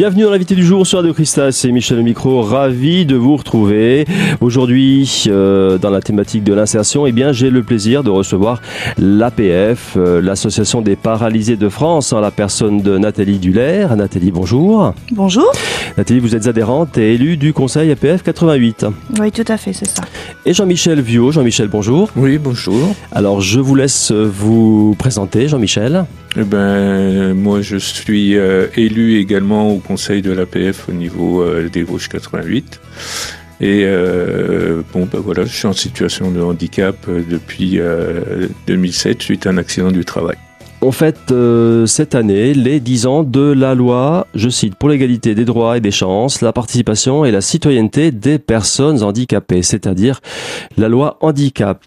Bienvenue dans l'invité du jour sur Radio Cristal, c'est Michel Micro, ravi de vous retrouver. Aujourd'hui, euh, dans la thématique de l'insertion, eh bien, j'ai le plaisir de recevoir l'APF, euh, l'association des paralysés de France, en la personne de Nathalie Duller. Nathalie, bonjour. Bonjour. Nathalie, vous êtes adhérente et élue du Conseil APF 88. Oui, tout à fait, c'est ça. Et Jean-Michel Viau. Jean-Michel, bonjour. Oui, bonjour. Alors, je vous laisse vous présenter, Jean-Michel. Eh ben, moi, je suis euh, élu également au conseil de l'APF au niveau euh, des Vosges 88. Et euh, bon, ben voilà, je suis en situation de handicap depuis 2007 suite à un accident du travail. On fête cette année les 10 ans de la loi, je cite, pour l'égalité des droits et des chances, la participation et la citoyenneté des personnes handicapées, c'est-à-dire la loi handicap.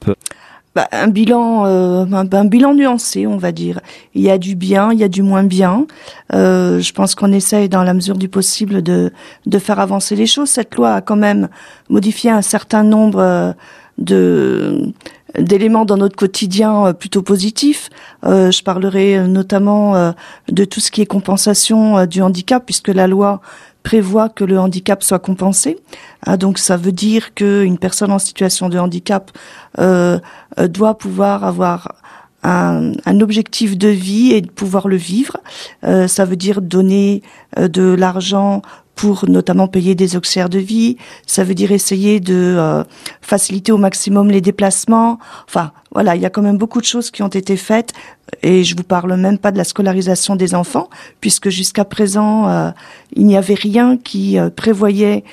Bah, un bilan, euh, un, bilan nuancé, on va dire. Il y a du bien, il y a du moins bien. Euh, je pense qu'on essaye, dans la mesure du possible, de de faire avancer les choses. Cette loi a quand même modifié un certain nombre euh, de d'éléments dans notre quotidien plutôt positifs. Je parlerai notamment de tout ce qui est compensation du handicap, puisque la loi prévoit que le handicap soit compensé. Ah, donc ça veut dire qu'une personne en situation de handicap euh, euh, doit pouvoir avoir un, un, objectif de vie et pouvoir le vivre. Euh, ça veut dire donner euh, de l'argent pour notamment payer des auxiliaires de vie. Ça veut dire essayer de euh, faciliter au maximum les déplacements. Enfin, voilà, il y a quand même beaucoup de choses qui ont été faites. Et je vous parle même pas de la scolarisation des enfants, puisque jusqu'à présent, euh, il n'y avait rien qui euh, prévoyait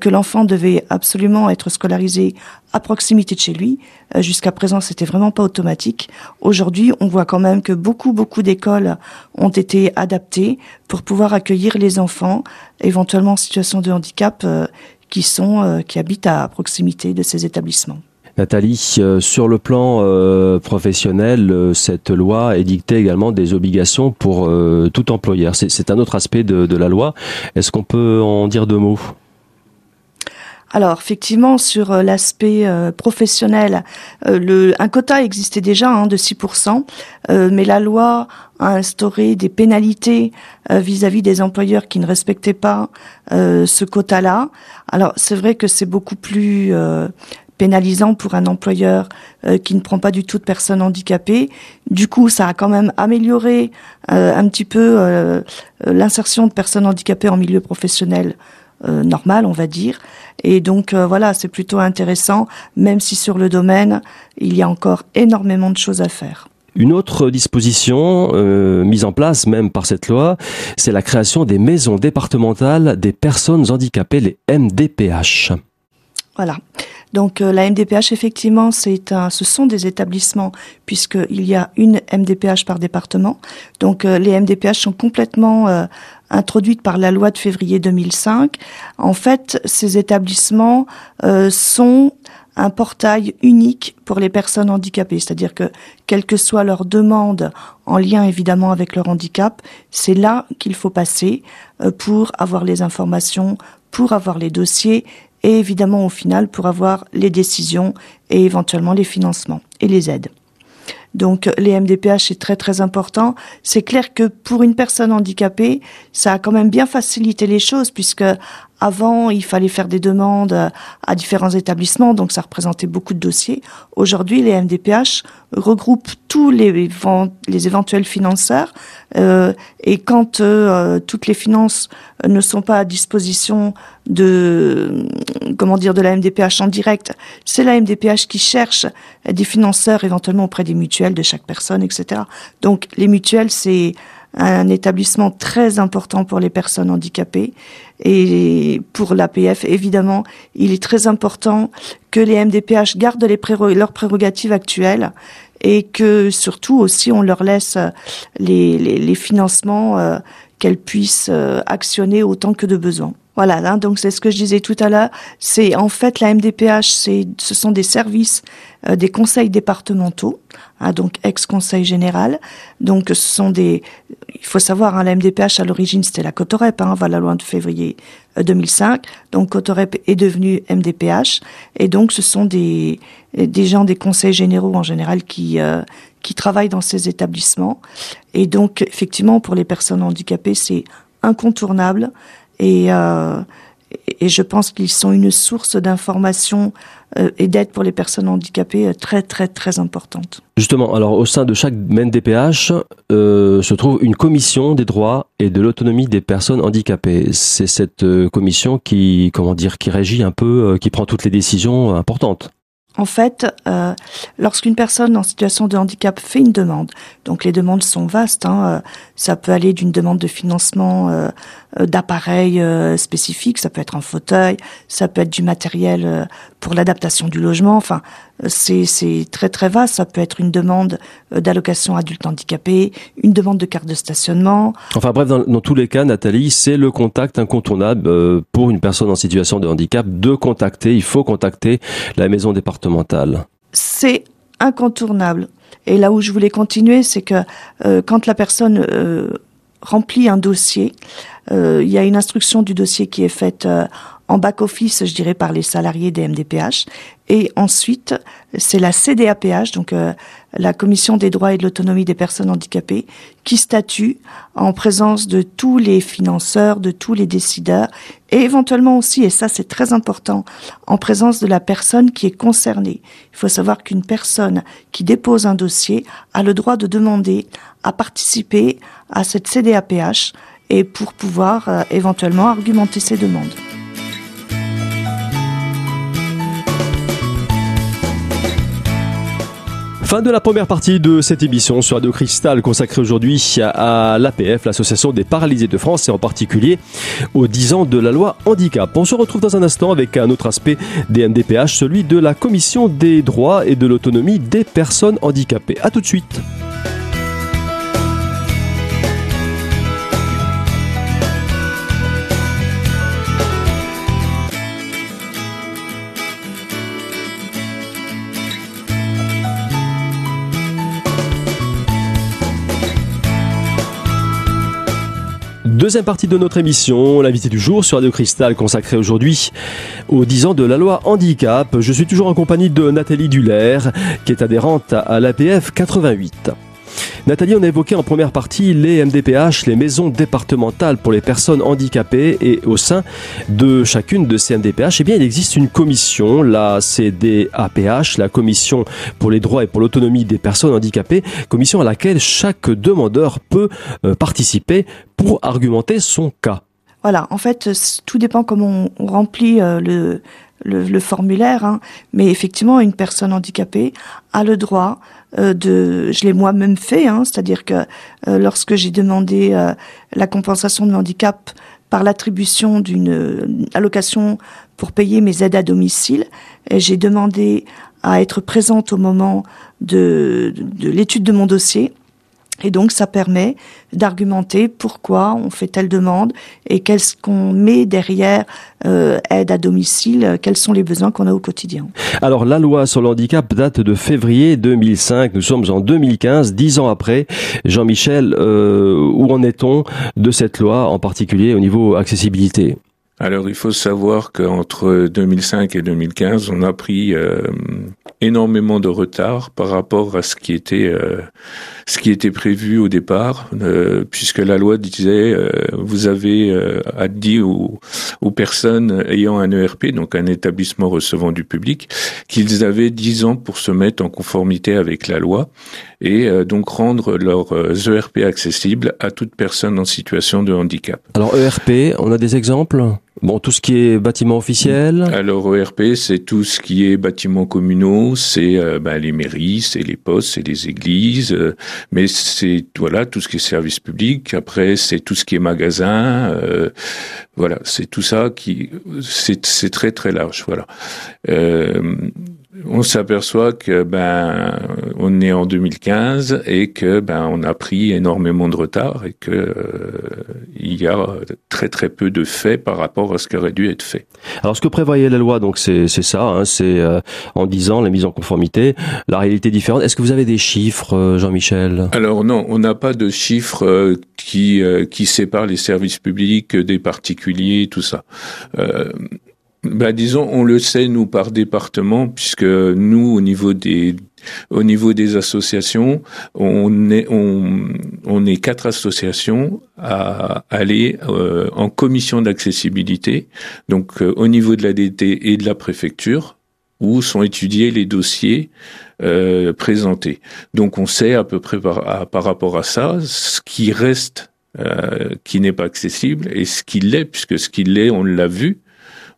que l'enfant devait absolument être scolarisé à proximité de chez lui. jusqu'à présent, c'était vraiment pas automatique. Aujourd'hui, on voit quand même que beaucoup, beaucoup d'écoles ont été adaptées pour pouvoir accueillir les enfants éventuellement en situation de handicap euh, qui sont euh, qui habitent à proximité de ces établissements. Nathalie, euh, sur le plan professionnel, cette loi édictait également des obligations pour tout employeur. C'est un autre aspect de, de la loi. Est-ce qu'on peut en dire deux mots? Alors effectivement sur euh, l'aspect euh, professionnel, euh, le, un quota existait déjà hein, de 6%, mais la loi a instauré des pénalités vis-à-vis des employeurs qui ne respectaient pas ce quota-là. Alors c'est vrai que c'est beaucoup plus pénalisant pour un employeur qui ne prend pas du tout de personnes handicapées. Du coup, ça a quand même amélioré un petit peu l'insertion de personnes handicapées en milieu professionnel euh, normal, on va dire. Et donc euh, voilà, c'est plutôt intéressant, même si sur le domaine, il y a encore énormément de choses à faire. Une autre disposition euh, mise en place même par cette loi, c'est la création des maisons départementales des personnes handicapées, les MDPH. Voilà. Donc euh, la MDPH effectivement, c'est un, ce sont des établissements puisqu'il y a une MDPH par département. Donc euh, les MDPH sont complètement euh, introduites par la loi de février 2005. En fait, ces établissements sont un portail unique pour les personnes handicapées, c'est-à-dire que quelle que soit leur demande en lien évidemment avec leur handicap, c'est là qu'il faut passer pour avoir les informations, pour avoir les dossiers et évidemment au final pour avoir les décisions et éventuellement les financements et les aides. Donc les MDPH c'est très très important. C'est clair que pour une personne handicapée, ça a quand même bien facilité les choses puisque avant, il fallait faire des demandes à différents établissements, donc ça représentait beaucoup de dossiers. Aujourd'hui, les MDPH regroupent tous les, éventuels financeurs euh, et quand euh, toutes les finances ne sont pas à disposition de comment dire de la MDPH en direct, c'est la MDPH qui cherche des financeurs éventuellement auprès des mutuelles de chaque personne, etc. Donc les mutuelles, c'est un établissement très important pour les personnes handicapées et pour l'APF évidemment il est très important que les MDPH gardent leurs prérogatives actuelles et que surtout aussi on leur laisse les, les, financements euh, qu'elles puissent euh, actionner autant que de besoin. Voilà, là, donc c'est ce que je disais tout à l'heure. C'est en fait la MDPH, c'est ce sont des services euh, des conseils départementaux, hein, donc ex-conseil général. Donc ce sont des, il faut savoir, hein, la MDPH à l'origine c'était la Cotorep, hein, voilà la loi de février 2005. Euh, donc Cotorep est devenu MDPH et donc ce sont des des gens des conseils généraux en général qui euh, qui travaillent dans ces établissements. Et donc effectivement pour les personnes handicapées c'est incontournables et, euh, et je pense qu'ils sont une source d'information euh, et d'aide pour les personnes handicapées euh, très très très importante. Justement, alors au sein de chaque MNDPH euh, se trouve une commission des droits et de l'autonomie des personnes handicapées. C'est cette euh, commission qui, comment dire, qui régit un peu, qui prend toutes les décisions importantes. En fait, euh, lorsqu'une personne en situation de handicap fait une demande, donc les demandes sont vastes, hein, euh, ça peut aller d'une demande de financement euh d'appareils euh, spécifiques, ça peut être un fauteuil, ça peut être du matériel pour l'adaptation du logement, enfin c'est très très vaste, ça peut être une demande d'allocation adulte handicapé, une demande de carte de stationnement. Enfin bref, dans, dans tous les cas, Nathalie, c'est le contact incontournable pour une personne en situation de handicap de contacter, il faut contacter la maison départementale. C'est incontournable. Et là où je voulais continuer, c'est que euh, quand la personne euh, remplit un dossier, euh, il y a une instruction du dossier qui est faite euh, en back-office, je dirais, par les salariés des MDPH. Et ensuite, c'est la CDAPH, donc euh, la Commission des droits et de l'autonomie des personnes handicapées, qui statue en présence de tous les financeurs, de tous les décideurs, et éventuellement aussi, et ça c'est très important, en présence de la personne qui est concernée. Il faut savoir qu'une personne qui dépose un dossier a le droit de demander à participer à cette CDAPH et pour pouvoir euh, éventuellement argumenter ses demandes. Fin de la première partie de cette émission sur Radio Cristal consacrée aujourd'hui à l'APF, l'Association des paralysés de France et en particulier aux 10 ans de la loi handicap. On se retrouve dans un instant avec un autre aspect des MDPH, celui de la Commission des droits et de l'autonomie des personnes handicapées. A tout de suite. Deuxième partie de notre émission, l'invité du jour sur Radio Cristal consacré aujourd'hui aux 10 ans de la loi handicap. Je suis toujours en compagnie de Nathalie Duller qui est adhérente à l'APF 88. Nathalie, on a évoqué en première partie les MDPH, les maisons départementales pour les personnes handicapées et au sein de chacune de ces MDPH, eh bien, il existe une commission, la CDAPH, la commission pour les droits et pour l'autonomie des personnes handicapées, commission à laquelle chaque demandeur peut euh, participer pour argumenter son cas. Voilà, en fait, tout dépend comment on, remplit euh, le, le, formulaire, hein. mais effectivement, une personne handicapée a le droit euh, de, je l'ai moi-même fait, hein, c'est-à-dire que euh, lorsque j'ai demandé euh, la compensation de handicap par l'attribution d'une allocation pour payer mes aides à domicile, j'ai demandé à être présente au moment de l'étude de mon dossier et donc, ça permet d'argumenter pourquoi on fait telle demande et qu'est-ce qu'on met derrière euh, aide à domicile, quels sont les besoins qu'on a au quotidien. Alors, la loi sur le handicap date de février 2005. Nous sommes en 2015, dix ans après. Jean-Michel, euh, où en est-on de cette loi, en particulier au niveau accessibilité? Alors il faut savoir qu'entre 2005 et 2015, on a pris euh, énormément de retard par rapport à ce qui était euh, ce qui était prévu au départ, euh, puisque la loi disait vous avez à dire aux, aux, personnes ayant un ERP, donc un établissement recevant du public, qu'ils avaient 10 ans pour se mettre en conformité avec la loi et donc rendre leurs ERP accessibles à toute personne en situation de handicap. Alors ERP, on a des exemples? Bon, tout ce qui est bâtiment officiel? Alors ERP, c'est tout ce qui est bâtiments communaux, c'est euh, ben, les mairies, c'est les postes, c'est les églises, euh, mais c'est voilà tout ce qui est service public. Après, c'est tout ce qui est magasin. Euh, voilà, c'est tout ça qui c'est très très large. Voilà. Euh, on s'aperçoit que ben on est en 2015 et que ben on a pris énormément de retard et que euh, il y a très très peu de faits par rapport à ce qui aurait dû être fait. Alors ce que prévoyait la loi donc c'est c'est ça hein, c'est euh, en disant la mise en conformité, la réalité différente. Est-ce que vous avez des chiffres euh, Jean-Michel? Alors non, on n'a pas de chiffres euh, qui qui séparent les services publics des particuliers tout ça bah, disons, on le sait nous par département, puisque nous, au niveau des au niveau des associations, on est on, on est quatre associations à aller euh, en commission d'accessibilité, donc euh, au niveau de la DT et de la préfecture, où sont étudiés les dossiers euh, présentés. Donc on sait à peu près par, par rapport à ça ce qui reste, euh, qui n'est pas accessible, et ce qui l'est, puisque ce qui l'est, on l'a vu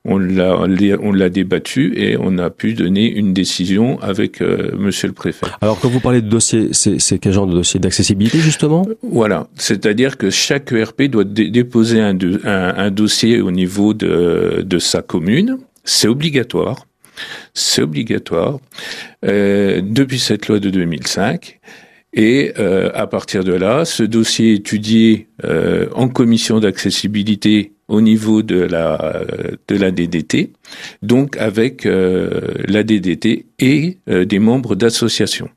on l'a débattu et on a pu donner une décision avec euh, Monsieur le préfet. Alors quand vous parlez de dossier, c'est quel genre de dossier? D'accessibilité justement? Voilà, c'est-à-dire que chaque ERP doit déposer un, un, dossier au niveau de, de sa commune. C'est obligatoire. C'est obligatoire euh, depuis cette loi de 2005. Et euh, à partir de là, ce dossier étudié euh, en commission d'accessibilité au niveau de la de la DDT, donc avec euh, la DDT et euh, des membres d'associations.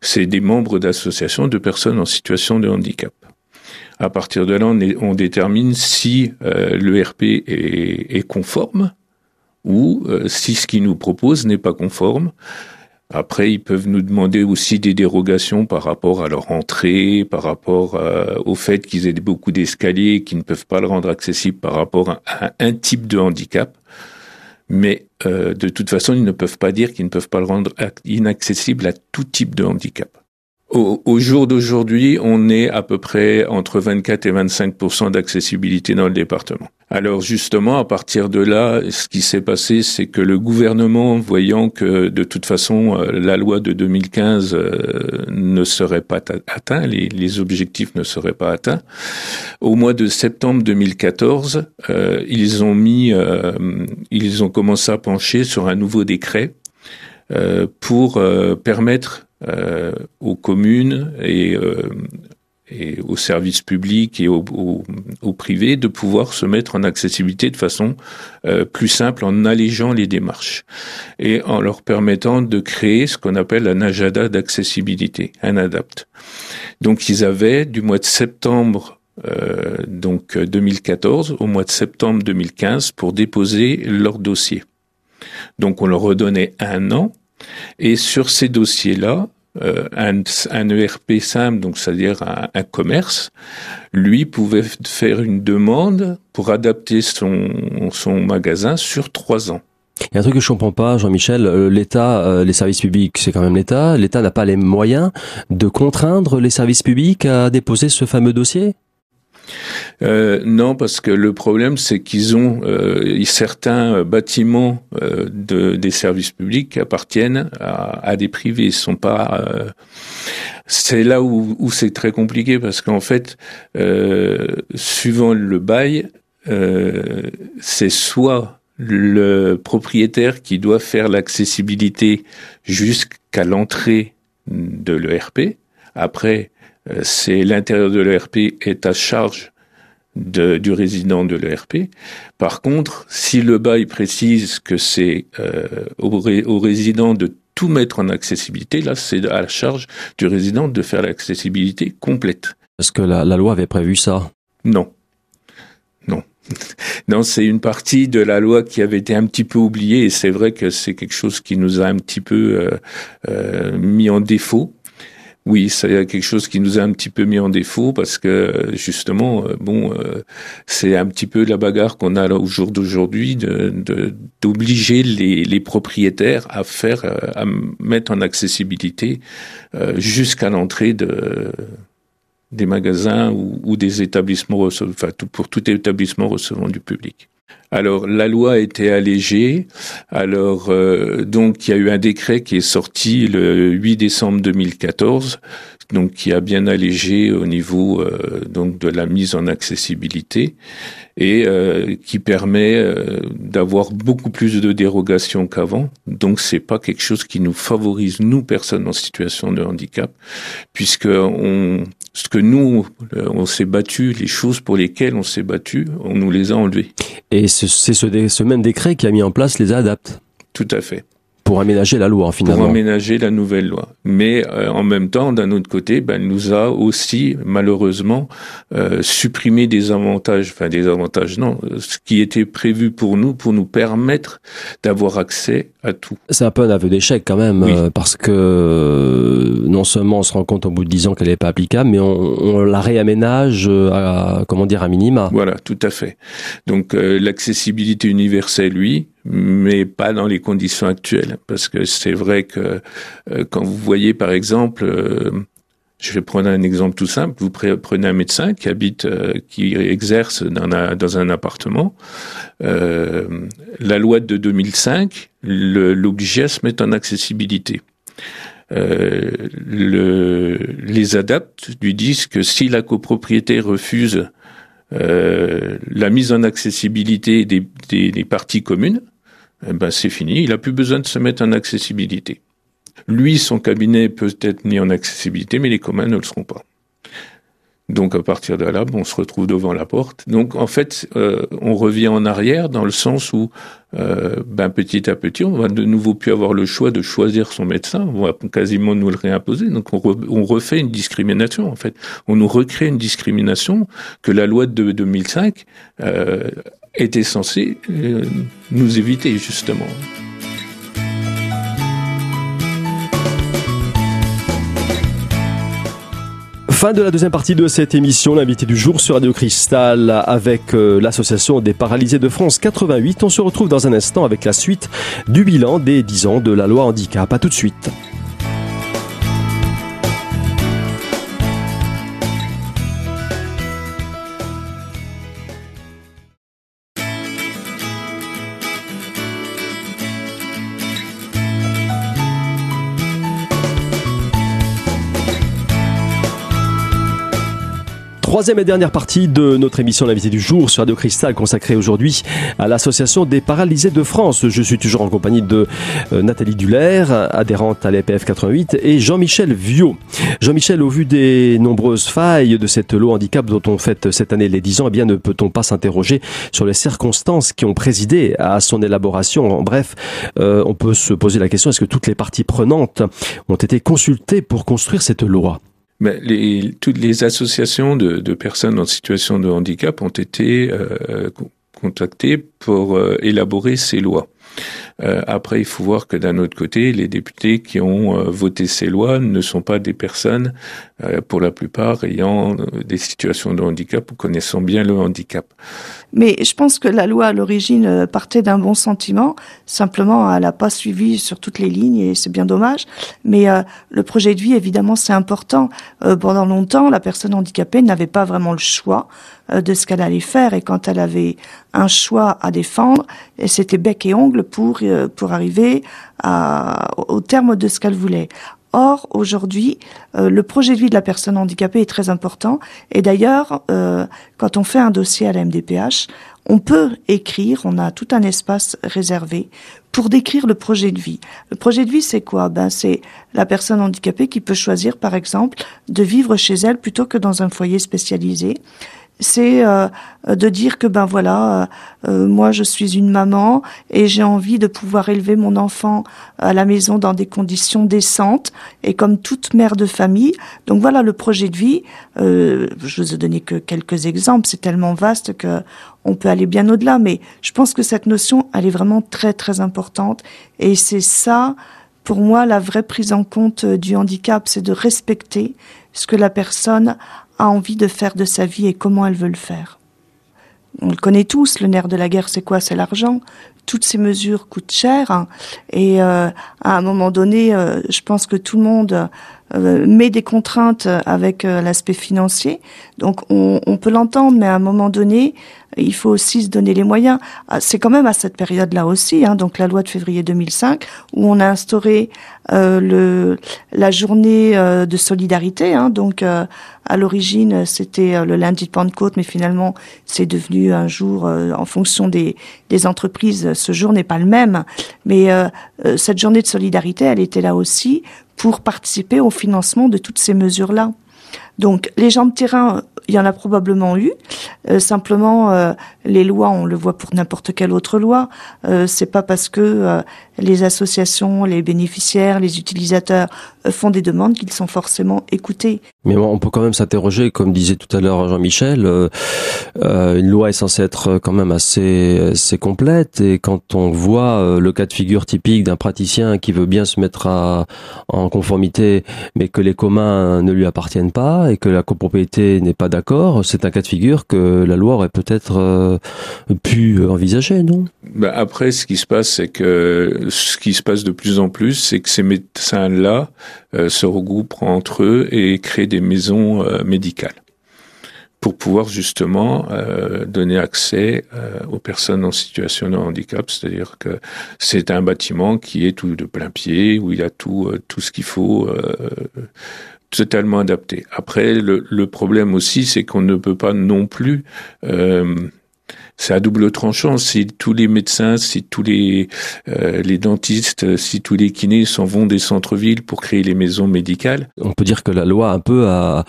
C'est des membres d'associations de personnes en situation de handicap. À partir de là, on, on détermine si euh, l'ERP est, est, conforme ou si ce qu'il nous propose n'est pas conforme. Après, ils peuvent nous demander aussi des dérogations par rapport à leur entrée, par rapport euh, au fait qu'ils aient beaucoup d'escaliers qu'ils ne peuvent pas le rendre accessible par rapport à un type de handicap. Mais euh, de toute façon, ils ne peuvent pas dire qu'ils ne peuvent pas le rendre inaccessible à tout type de handicap. Au, jour d'aujourd'hui, on est à peu près entre 24 et 25% d'accessibilité dans le département. Alors justement, à partir de là, ce qui s'est passé, c'est que le gouvernement, voyant que de toute façon euh, la loi de 2015 euh, ne serait pas atteint, les, objectifs ne seraient pas atteints, au mois de septembre 2014, euh, ils ont mis, euh, ils ont commencé à pencher sur un nouveau décret pour permettre aux communes et, euh, et, aux services publics et aux, aux, privés de pouvoir se mettre en accessibilité de façon euh, plus simple en allégeant les démarches et en leur permettant de créer ce qu'on appelle un agenda d'accessibilité, un ADAPT. Donc ils avaient du mois de septembre euh, donc 2014 au mois de septembre 2015 pour déposer leur dossier. Donc on leur redonnait un an et sur ces dossiers-là, euh, un, ERP simple, donc c'est-à-dire un, commerce, lui pouvait faire une demande pour adapter son, son magasin sur trois ans. Il y a un truc que je comprends pas, Jean-Michel. Euh, L'État, euh, les services publics, c'est quand même l'État. L'État n'a pas les moyens de contraindre les services publics à déposer ce fameux dossier? Euh, non, parce que le problème, c'est qu'ils ont euh, certains bâtiments euh, de, des services publics qui appartiennent à, à des privés. Ils sont pas. Euh, c'est là où, où c'est très compliqué parce qu'en fait, euh, suivant le bail, c'est soit le propriétaire qui doit faire l'accessibilité jusqu'à l'entrée de l'ERP. Après, euh, c'est l'intérieur de l'ERP est à charge de, du résident de l'ERP. Par contre, si le bail précise que c'est euh, au, au, résident de tout mettre en accessibilité, là, c'est à la charge du résident de faire l'accessibilité complète. Est-ce que la, la loi avait prévu ça? Non. Non. Non, c'est une partie de la loi qui avait été un petit peu oubliée et c'est vrai que c'est quelque chose qui nous a un petit peu euh, euh, mis en défaut oui, c'est quelque chose qui nous a un petit peu mis en défaut parce que justement, euh, bon, euh, c'est un petit peu la bagarre qu'on a au jour d'aujourd'hui de d'obliger les, les, propriétaires à faire, euh, à mettre en accessibilité jusqu'à l'entrée de des magasins ou, ou des établissements, enfin pour tout établissement recevant du public. Alors la loi a été allégée. Alors euh, donc il y a eu un décret qui est sorti le 8 décembre 2014, donc qui a bien allégé au niveau euh, donc de la mise en accessibilité et euh, qui permet d'avoir beaucoup plus de dérogations qu'avant. Donc c'est pas quelque chose qui nous favorise nous personnes en situation de handicap, puisque on ce que nous, on s'est battu, les choses pour lesquelles on s'est battu, on nous les a enlevées. Et c'est ce, ce, même décret qui a mis en place les adaptes. Tout à fait. Pour aménager la loi, finalement. Pour aménager la nouvelle loi. Mais euh, en même temps, d'un autre côté, ben, elle nous a aussi, malheureusement, euh, supprimé des avantages, enfin des avantages, non, ce qui était prévu pour nous, pour nous permettre d'avoir accès à tout. C'est un peu un aveu d'échec quand même, euh, parce que euh, non seulement on se rend compte au bout de dix ans qu'elle n'est pas applicable, mais on, on, la réaménage à, comment dire, à minima. Voilà, tout à fait. Donc l'accessibilité universelle, oui, mais pas dans les conditions actuelles. Parce que c'est vrai que euh, quand vous voyez, par exemple, euh, je vais prendre un exemple tout simple, vous prenez un médecin qui habite, euh, qui exerce dans un, dans un appartement, la loi de 2005 l'obligeait à se mettre en accessibilité. Le, les adaptes lui disent que si la copropriété refuse la mise en accessibilité des, des, des parties communes, eh ben c'est fini, il a plus besoin de se mettre en accessibilité. Lui, son cabinet peut être mis en accessibilité, mais les communs ne le seront pas. Donc à partir de là, on se retrouve devant la porte. Donc en fait, euh, on revient en arrière dans le sens où, euh, ben, petit à petit, on va de nouveau plus avoir le choix de choisir son médecin. On va quasiment nous le réimposer. Donc on, on refait une discrimination en fait. On nous recrée une discrimination que la loi de 2005 euh, était censée euh, nous éviter justement. Fin de la deuxième partie de cette émission, l'invité du jour sur Radio Cristal avec euh, l'association des paralysés de France 88. On se retrouve dans un instant avec la suite du bilan des 10 ans de la loi handicap. À tout de suite. Troisième et dernière partie de notre émission L'invité du jour sur Radio Cristal consacrée aujourd'hui à l'association des paralysés de France. Je suis toujours en compagnie de euh, Nathalie Duller, adhérente à l'EPF 88 et Jean-Michel Viau. Jean-Michel, au vu des nombreuses failles de cette loi handicap dont on fête cette année les 10 ans, eh bien ne peut-on pas s'interroger sur les circonstances qui ont présidé à son élaboration? En bref, euh, on peut se poser la question est-ce que toutes les parties prenantes ont été consultées pour construire cette loi? Mais les, toutes les associations de, personnes en situation de handicap ont été euh, contactées pour euh, élaborer ces lois. Euh, après, il faut voir que d'un autre côté, les députés qui ont euh, voté ces lois ne sont pas des personnes, euh, pour la plupart, ayant des situations de handicap ou connaissant bien le handicap. Mais je pense que la loi à l'origine partait d'un bon sentiment. Simplement, elle n'a pas suivi sur toutes les lignes et c'est bien dommage. Mais le projet de vie, évidemment, c'est important. pendant longtemps, la personne handicapée n'avait pas vraiment le choix de ce qu'elle allait faire et quand elle avait un choix à défendre, c'était bec et ongle pour euh, pour arriver au terme de ce qu'elle voulait. Or, aujourd'hui, euh, le projet de vie de la personne handicapée est très important. Et d'ailleurs, euh, quand on fait un dossier à la MDPH, on peut écrire, on a tout un espace réservé pour décrire le projet de vie. Le projet de vie, c'est quoi? Ben, c'est la personne handicapée qui peut choisir, par exemple, de vivre chez elle plutôt que dans un foyer spécialisé c'est euh, de dire que ben voilà, euh, euh, moi je suis une maman et j'ai envie de pouvoir élever mon enfant à la maison dans des conditions décentes et comme toute mère de famille. Donc voilà le projet de vie. je vous ai donné que quelques exemples, c'est tellement vaste que on peut aller bien au-delà, mais je pense que cette notion elle est vraiment très très importante et c'est ça pour moi la vraie prise en compte du handicap, c'est de respecter ce que la personne a envie de faire de sa vie et comment elle veut le faire. On le connaît tous, le nerf de la guerre, c'est quoi? C'est l'argent. Toutes ces mesures coûtent cher. Hein. et euh, à un moment donné, euh, je pense que tout le monde euh, met des contraintes avec l'aspect financier. Donc on, on peut l'entendre, mais à un moment donné, il faut aussi se donner les moyens. Ah, c'est quand même à cette période-là aussi, hein, donc la loi de février 2005, où on a instauré euh, le, la journée euh, de solidarité. Hein, donc euh, à l'origine, c'était le lundi de Pentecôte, mais finalement, c'est devenu un jour en fonction des, des entreprises. Ce jour n'est pas le même, mais cette journée de solidarité, elle était là aussi pour participer au financement de toutes ces mesures-là. Donc les gens de terrain, il y en a probablement eu. Euh, simplement, euh, les lois, on le voit pour n'importe quelle autre loi. Euh, c'est pas parce que euh, les associations, les bénéficiaires, les utilisateurs font des demandes qu'ils sont forcément écoutés. Mais on peut quand même s'interroger, comme disait tout à l'heure Jean-Michel, une loi est censée être quand même assez, complète. Et quand on voit le cas de figure typique d'un praticien qui veut bien se mettre en conformité, mais que les communs ne lui appartiennent pas et que la copropriété n'est pas d'accord, c'est un cas de figure que la loi aurait peut-être euh, pu envisager, non? Bah Après, ce qui se passe, c'est que ce qui se passe de plus en plus, c'est que ces médecins-là euh, se regroupent entre eux et créent des maisons euh, médicales pour pouvoir justement donner accès aux personnes en situation de handicap, c'est-à-dire que c'est un bâtiment qui est tout de plein pied, où il y a tout, tout ce qu'il faut totalement adapté. Après, le, le problème aussi, c'est qu'on ne peut pas non plus euh, c'est à double tranchant. Si tous les médecins, si tous les, euh, les dentistes, si tous les kinés s'en vont des centres-villes pour créer les maisons médicales. On peut dire que la loi un peu a,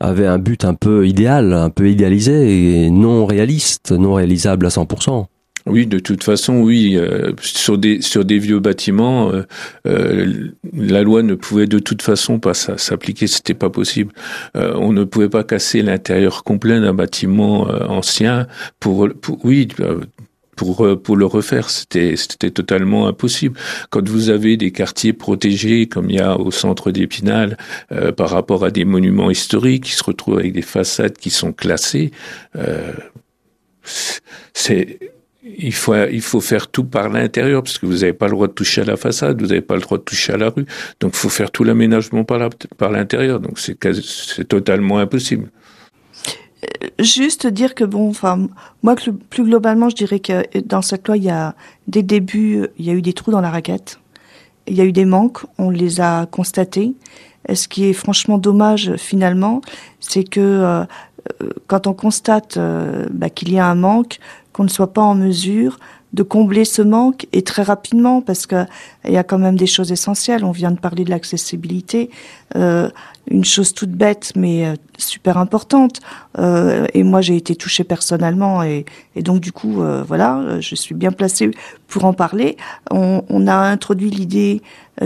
avait un but un peu idéal, un peu idéalisé et non réaliste, non réalisable à 100%. Oui, de toute façon, oui. Euh, sur des sur des vieux bâtiments, euh, euh, la loi ne pouvait de toute façon pas s'appliquer. C'était pas possible. on ne pouvait pas casser l'intérieur complet d'un bâtiment ancien pour, pour oui. Pour, pour le refaire, c'était c'était totalement impossible. Quand vous avez des quartiers protégés comme il y a au centre d'Épinal par rapport à des monuments historiques qui se retrouvent avec des façades qui sont classées, c'est il faut, il faut faire tout par l'intérieur, parce que vous n'avez pas le droit de toucher à la façade, vous n'avez pas le droit de toucher à la rue. Donc, il faut faire tout l'aménagement par, par l'intérieur. Donc, c'est, totalement impossible. Euh, juste dire que bon, enfin, moi, plus globalement, je dirais que dans cette loi, il y a, dès le début, il y a eu des trous dans la raquette. Il y a eu des manques, on les a constatés. Et ce qui est franchement dommage, finalement, c'est que euh, quand on constate euh, bah, qu'il y a un manque, qu'on ne soit pas en mesure de combler ce manque et très rapidement parce que il y a quand même des choses essentielles. On vient de parler de l'accessibilité, euh, une chose toute bête mais euh, super importante. Euh, et moi j'ai été touchée personnellement et, donc du coup voilà, je suis bien placée pour en parler. On, on a introduit l'idée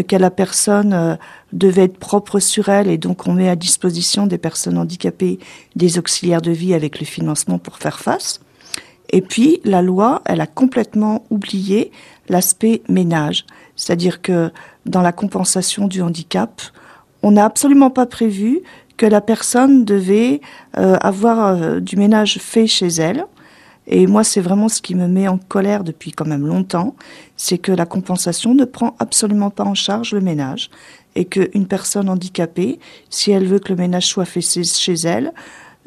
que la personne devait être propre sur elle et donc on met à disposition des personnes handicapées des auxiliaires de vie avec le financement pour faire face. Et puis, la loi, elle a complètement oublié l'aspect ménage. C'est-à-dire que dans la compensation du handicap, on n'a absolument pas prévu que la personne devait euh, avoir euh, du ménage fait chez elle. Et moi, c'est vraiment ce qui me met en colère depuis quand même longtemps, c'est que la compensation ne prend absolument pas en charge le ménage et qu'une personne handicapée, si elle veut que le ménage soit fait chez elle,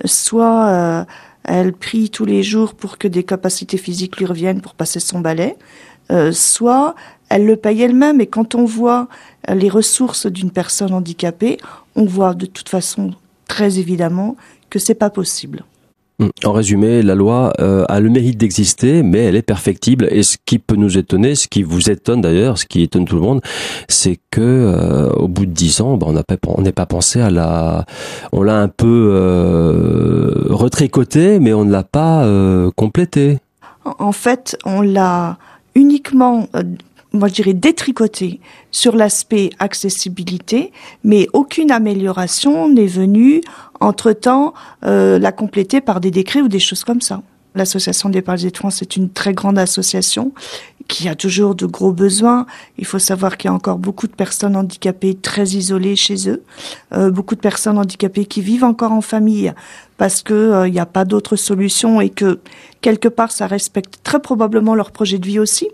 soit euh, elle prie tous les jours pour que des capacités physiques lui reviennent pour passer son balai, euh, soit elle le paye elle-même. Et quand on voit les ressources d'une personne handicapée, on voit de toute façon très évidemment que c'est pas possible. Mm. En résumé, la loi euh, a le mérite d'exister, mais elle est perfectible. Et ce qui peut nous étonner, ce qui vous étonne d'ailleurs, ce qui étonne tout le monde, c'est que euh, au bout de dix ans, ben, on n'est pas pensé à la, on l'a un peu euh, retricoté, mais on ne l'a pas euh, complété. En fait, on l'a uniquement moi je dirais détricoté sur l'aspect accessibilité, mais aucune amélioration n'est venue entre-temps euh, la compléter par des décrets ou des choses comme ça. L'association des Paralysés de France est une très grande association qui a toujours de gros besoins. Il faut savoir qu'il y a encore beaucoup de personnes handicapées très isolées chez eux, euh, beaucoup de personnes handicapées qui vivent encore en famille parce que il euh, n'y a pas d'autre solution et que quelque part ça respecte très probablement leur projet de vie aussi.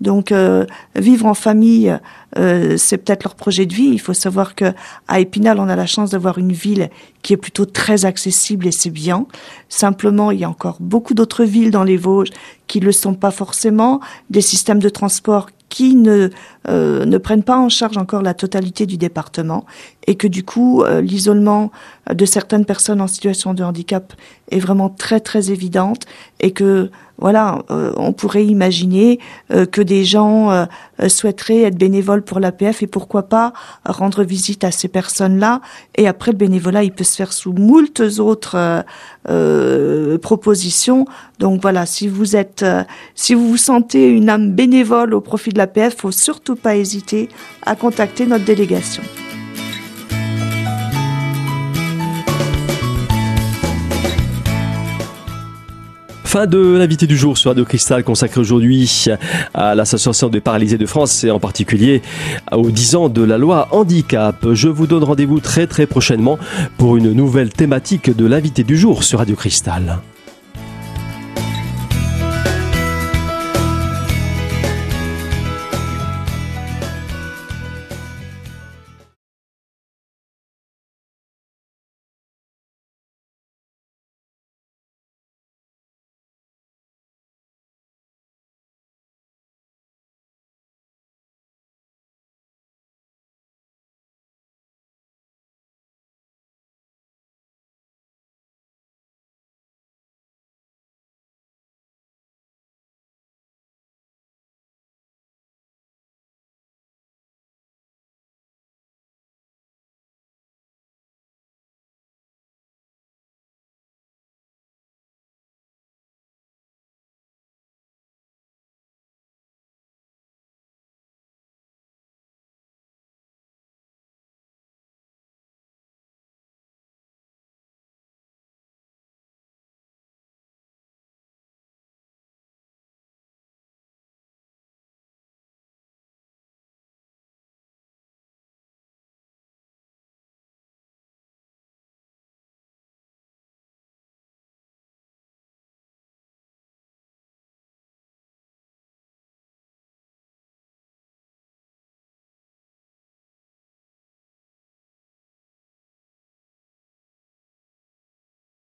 Donc euh, vivre en famille, euh, c'est peut-être leur projet de vie. Il faut savoir que à Épinal, on a la chance d'avoir une ville qui est plutôt très accessible et c'est bien. Simplement, il y a encore beaucoup d'autres villes dans les Vosges qui le sont pas forcément, des systèmes de transport qui ne, euh, ne prennent pas en charge encore la totalité du département et que du coup euh, l'isolement de certaines personnes en situation de handicap est vraiment très très évidente et que voilà, euh, on pourrait imaginer euh, que des gens euh, souhaiteraient être bénévoles pour l'APF et pourquoi pas rendre visite à ces personnes-là. Et après, le bénévolat, il peut se faire sous moultes autres propositions. Donc voilà, si vous êtes, si vous vous sentez une âme bénévole au profit de l'APF, faut surtout pas hésiter à contacter notre délégation. Fin de l'invité du jour sur Radio Cristal consacré aujourd'hui à l'Association des paralysés de France et en particulier aux 10 ans de la loi handicap. Je vous donne rendez-vous très très prochainement pour une nouvelle thématique de l'invité du jour sur Radio Cristal.